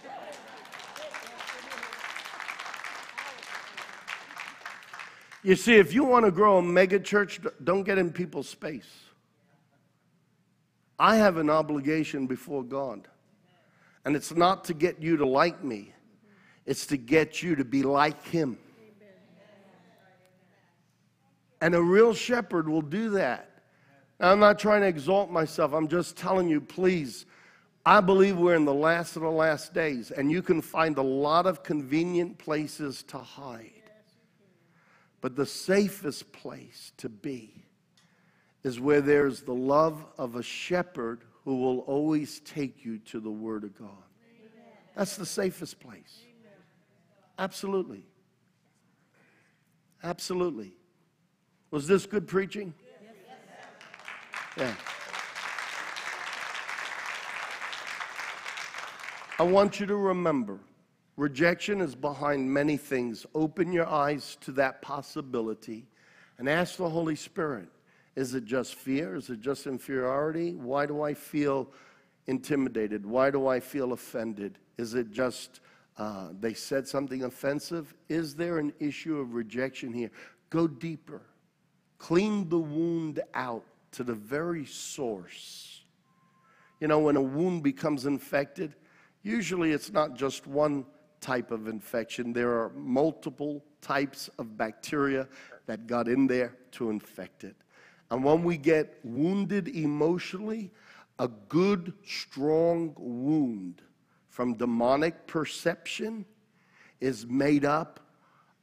You see, if you want to grow a mega church, don't get in people's space. I have an obligation before God. And it's not to get you to like me, it's to get you to be like Him. And a real shepherd will do that. Now, I'm not trying to exalt myself, I'm just telling you, please. I believe we're in the last of the last days, and you can find a lot of convenient places to hide. But the safest place to be is where there's the love of a shepherd who will always take you to the Word of God. That's the safest place. Absolutely. Absolutely. Was this good preaching? Yeah. I want you to remember Rejection is behind many things. Open your eyes to that possibility and ask the Holy Spirit is it just fear? Is it just inferiority? Why do I feel intimidated? Why do I feel offended? Is it just uh, they said something offensive? Is there an issue of rejection here? Go deeper. Clean the wound out to the very source. You know, when a wound becomes infected, usually it's not just one type of infection. There are multiple types of bacteria that got in there to infect it. And when we get wounded emotionally, a good, strong wound from demonic perception is made up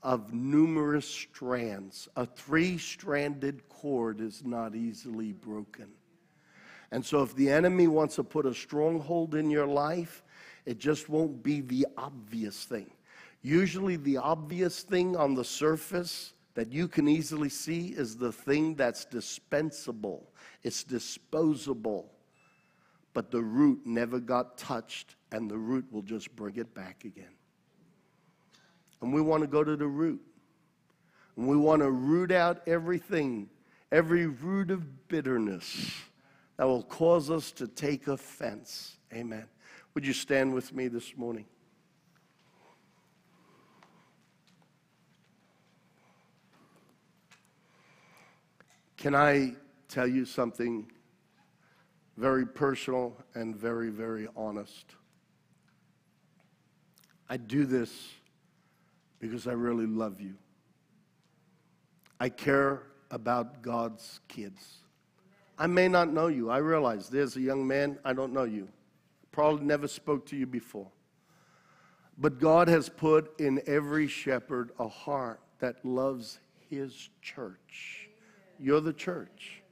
of numerous strands. A three stranded cord is not easily broken. And so, if the enemy wants to put a stronghold in your life, it just won't be the obvious thing. Usually, the obvious thing on the surface that you can easily see is the thing that's dispensable, it's disposable. But the root never got touched, and the root will just bring it back again. And we want to go to the root. And we want to root out everything, every root of bitterness that will cause us to take offense. Amen. Would you stand with me this morning? Can I tell you something very personal and very, very honest? I do this because I really love you. I care about God's kids. I may not know you. I realize there's a young man, I don't know you probably never spoke to you before. But God has put in every shepherd a heart that loves his church. You're the church.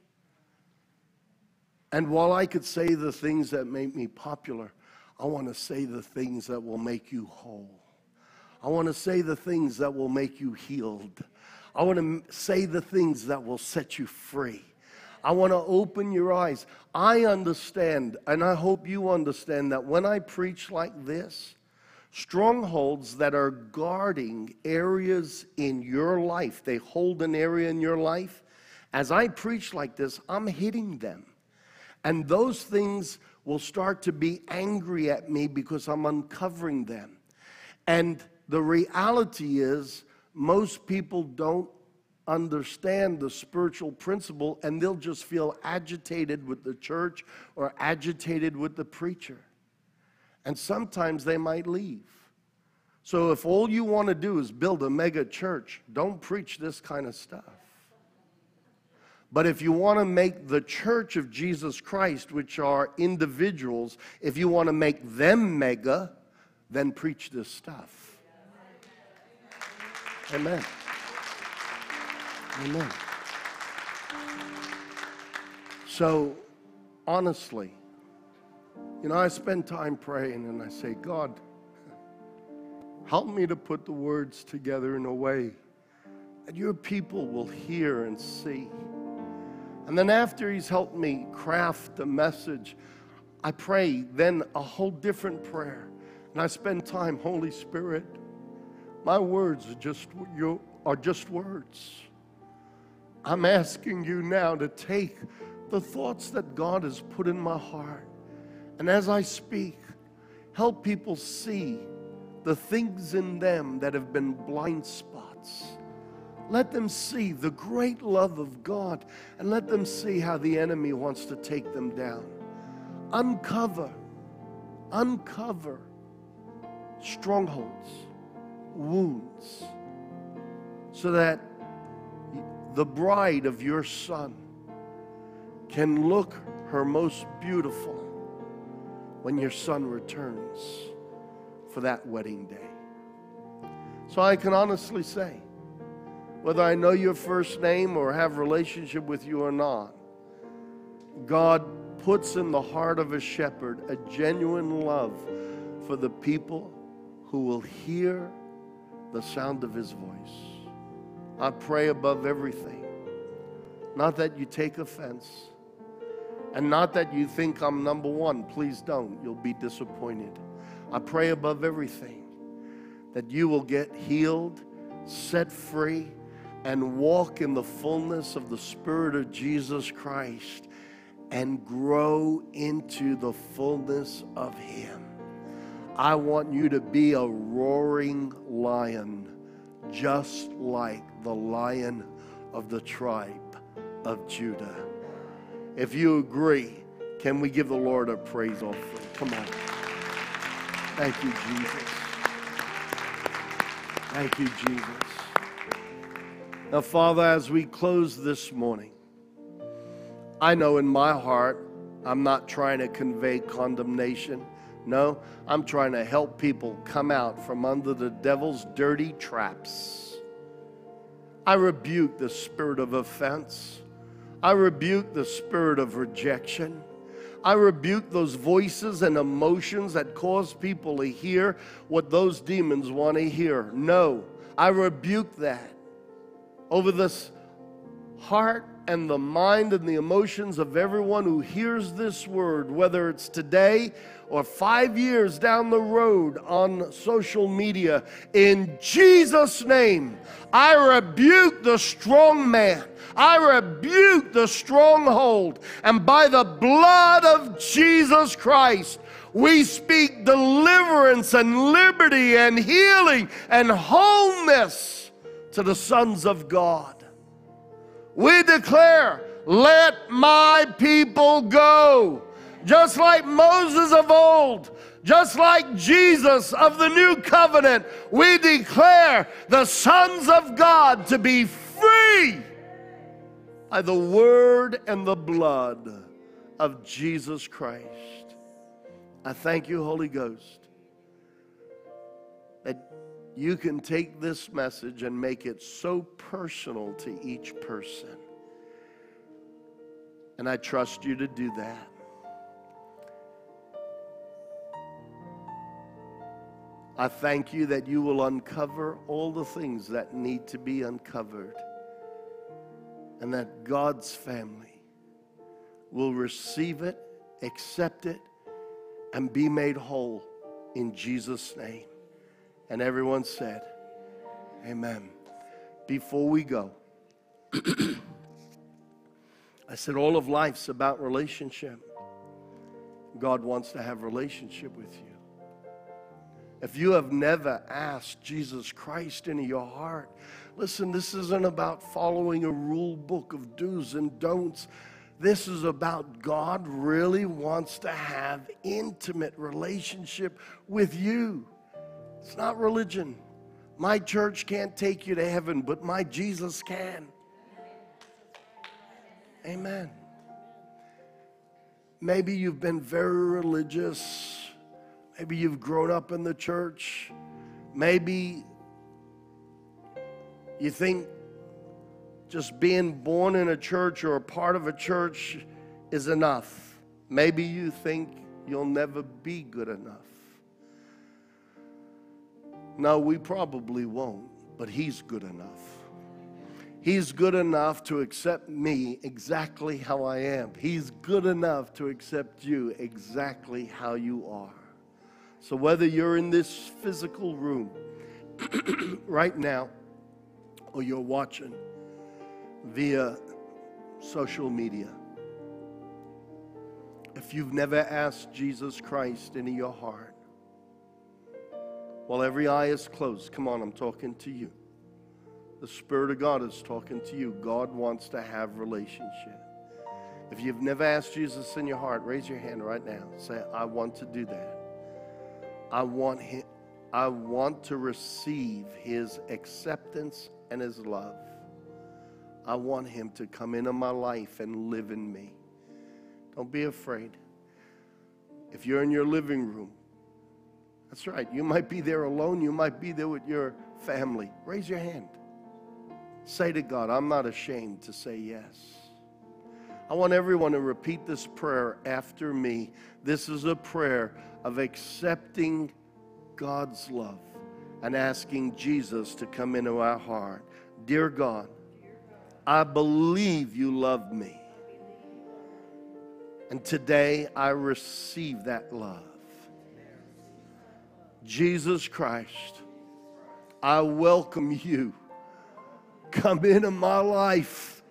And while I could say the things that make me popular, I want to say the things that will make you whole. I want to say the things that will make you healed. I want to say the things that will set you free. I want to open your eyes. I understand, and I hope you understand that when I preach like this, strongholds that are guarding areas in your life, they hold an area in your life. As I preach like this, I'm hitting them. And those things will start to be angry at me because I'm uncovering them. And the reality is, most people don't understand the spiritual principle and they'll just feel agitated with the church or agitated with the preacher. And sometimes they might leave. So if all you want to do is build a mega church, don't preach this kind of stuff. But if you want to make the church of Jesus Christ, which are individuals, if you want to make them mega, then preach this stuff. Amen. Amen. So, honestly, you know, I spend time praying and I say, God, Help me to put the words together in a way that your people will hear and see. And then after he's helped me craft the message, I pray then a whole different prayer. And I spend time, Holy Spirit, my words are just you are just words. I'm asking you now to take the thoughts that God has put in my heart. And as I speak, help people see the things in them that have been blind spots. Let them see the great love of God and let them see how the enemy wants to take them down. Uncover, uncover strongholds, wounds, so that the bride of your son can look her most beautiful when your son returns for that wedding day. So I can honestly say, whether I know your first name or have relationship with you or not, God puts in the heart of a shepherd a genuine love for the people who will hear the sound of his voice. I pray above everything. Not that you take offense, and not that you think I'm number one. Please don't. You'll be disappointed. I pray above everything that you will get healed, set free, and walk in the fullness of the Spirit of Jesus Christ and grow into the fullness of Him. I want you to be a roaring lion, just like the lion of the tribe of Judah. If you agree, can we give the Lord a praise offering? Come on. Thank you, Jesus. Thank you, Jesus. Now, Father, as we close this morning, I know in my heart I'm not trying to convey condemnation. No, I'm trying to help people come out from under the devil's dirty traps. I rebuke the spirit of offense. I rebuke the spirit of rejection. I rebuke those voices and emotions that cause people to hear what those demons want to hear. No, I rebuke that over this heart and the mind and the emotions of everyone who hears this word, whether it's today or five years down the road on social media. In Jesus' name, I rebuke the strong man. I rebuke the stronghold. And by the blood of Jesus Christ, we speak deliverance and liberty and healing and wholeness to the sons of God. We declare, let my people go. Just like Moses of old, just like Jesus of the new covenant, we declare the sons of God to be free by the word and the blood of Jesus Christ. I thank you, Holy Ghost, that you can take this message and make it so personal to each person. And I trust you to do that. I thank you that you will uncover all the things that need to be uncovered and that God's family will receive it, accept it, and be made whole in Jesus' name. And everyone said, Amen. Before we go, I said, all of life's about relationship. God wants to have relationship with you. If you have never asked Jesus Christ into your heart, listen, this isn't about following a rule book of do's and don'ts. This is about God really wants to have intimate relationship with you. It's not religion. My church can't take you to heaven, but my Jesus can. Amen. Maybe you've been very religious. Maybe you've grown up in the church. Maybe you think just being born in a church or a part of a church is enough. Maybe you think you'll never be good enough. No, we probably won't, but He's good enough. He's good enough to accept me exactly how I am. He's good enough to accept you exactly how you are. So, whether you're in this physical room right now or you're watching via social media, if you've never asked Jesus Christ into your heart, while every eye is closed, come on, I'm talking to you. The Spirit of God is talking to you. God wants to have relationship. If you've never asked Jesus in your heart, raise your hand right now. Say, I want to do that. I want him, I want to receive his acceptance and his love. I want him to come into my life and live in me. Don't be afraid. If you're in your living room, that's right. You might be there alone. You might be there with your family. Raise your hand. Say to God, I'm not ashamed to say yes. I want everyone to repeat this prayer after me. This is a prayer of accepting God's love and asking Jesus to come into our heart. Dear God, I believe you love me. And today I receive that love. Jesus Christ, I welcome you. Come into my life,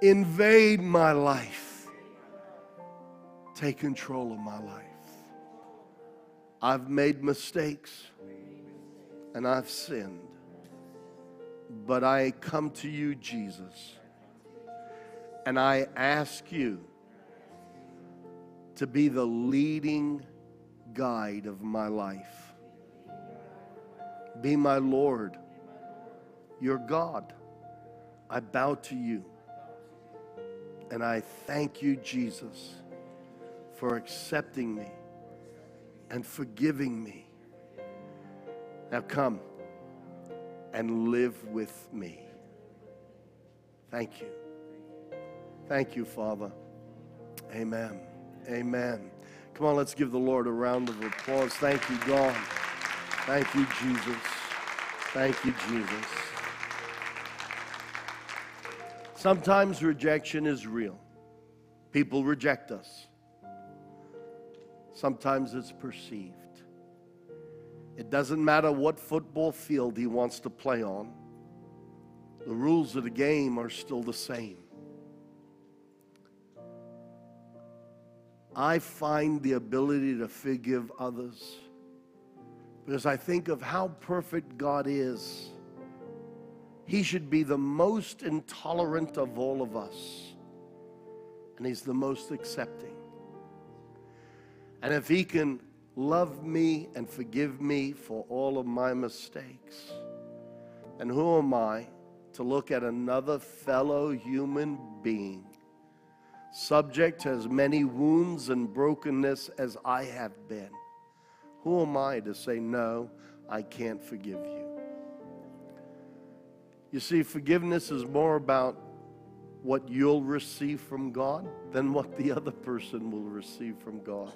invade my life, take control of my life. I've made mistakes and I've sinned, but I come to you, Jesus, and I ask you to be the leading guide of my life. Be my Lord, your God. I bow to you. And I thank you, Jesus, for accepting me and forgiving me. Now come and live with me. Thank you. Thank you, Father. Amen. Amen. Come on, let's give the Lord a round of applause. Thank you, God. Thank you, Jesus. Thank you, Jesus. Sometimes rejection is real. People reject us. Sometimes it's perceived. It doesn't matter what football field he wants to play on, the rules of the game are still the same. I find the ability to forgive others because I think of how perfect God is. He should be the most intolerant of all of us, and He's the most accepting. And if He can love me and forgive me for all of my mistakes, then who am I to look at another fellow human being subject to as many wounds and brokenness as I have been. Who am I to say, no, I can't forgive you? You see, forgiveness is more about what you'll receive from God than what the other person will receive from God.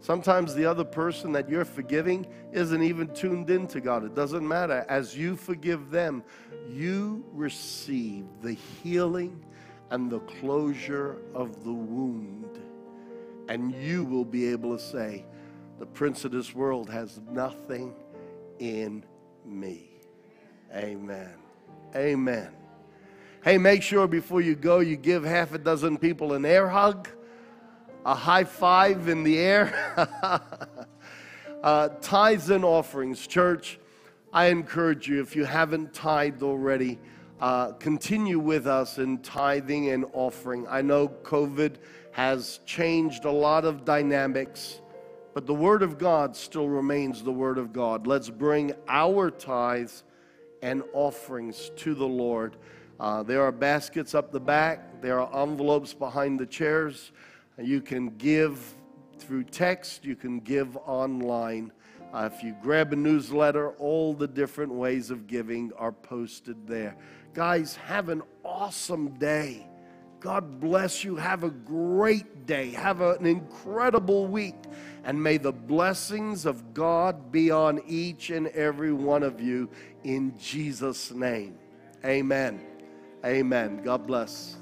Sometimes the other person that you're forgiving isn't even tuned into God. It doesn't matter. As you forgive them, you receive the healing and the closure of the wound. And you will be able to say, The prince of this world has nothing in me. Amen. Amen. Hey, make sure before you go, you give half a dozen people an air hug, a high five in the air. uh, tithes and offerings. Church, I encourage you, if you haven't tithed already, uh, continue with us in tithing and offering. I know COVID has changed a lot of dynamics But the Word of God still remains the Word of God. Let's bring our tithes and offerings to the Lord. Uh, there are baskets up the back, there are envelopes behind the chairs. You can give through text, you can give online. Uh, if you grab a newsletter, all the different ways of giving are posted there. Guys, have an awesome day. God bless you. Have a great day. Have an incredible week. And may the blessings of God be on each and every one of you in Jesus' name. Amen. Amen. God bless.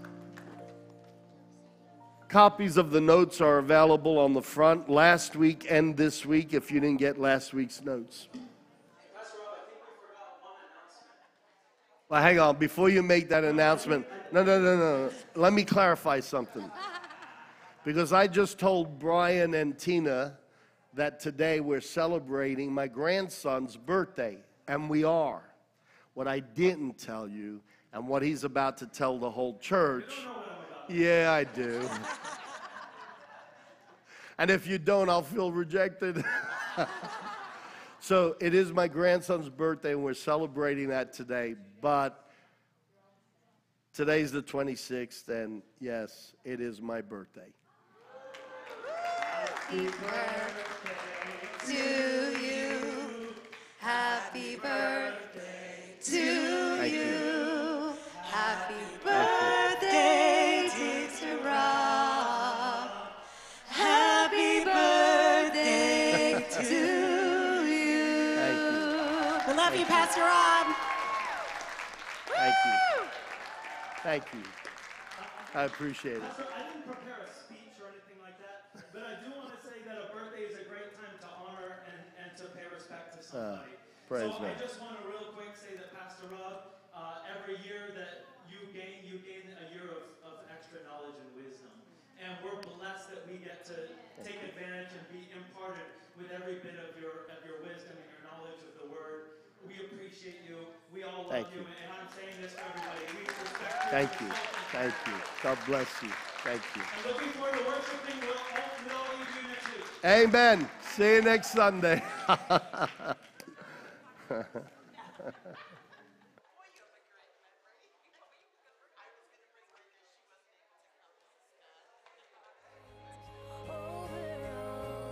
Copies of the notes are available on the front last week and this week if you didn't get last week's notes. Well, hang on. Before you make that announcement, no, no, no, no. Let me clarify something. Because I just told Brian and Tina that today we're celebrating my grandson's birthday, and we are. What I didn't tell you, and what he's about to tell the whole church. Yeah, I do. and if you don't, I'll feel rejected. so it is my grandson's birthday, and we're celebrating that today. But today's the 26th, and yes, it is my birthday. Happy birthday to you. Happy birthday to Thank you. you. Happy birthday, dear Rob. Happy birthday to you. Thank you. We love you, Pastor Rob. Thank you. Thank you. I appreciate it. I didn't prepare a speech or anything like that, but I do want to say that a birthday is a great time to honor and, and to pay respect to somebody. Uh, praise so God. I just want to real quick say that Pastor Rob, uh, every year that you gain, you gain a year of, of extra knowledge and wisdom. And we're blessed that we get to take advantage and be imparted with every bit of your of your wisdom and your knowledge of the word. We appreciate you. We all love you. you. And I'm saying this to everybody. We respect you. Thank you. Thank you. God bless you. Thank you. And looking forward to worshiping with all, of you next week. Amen. See you next Sunday.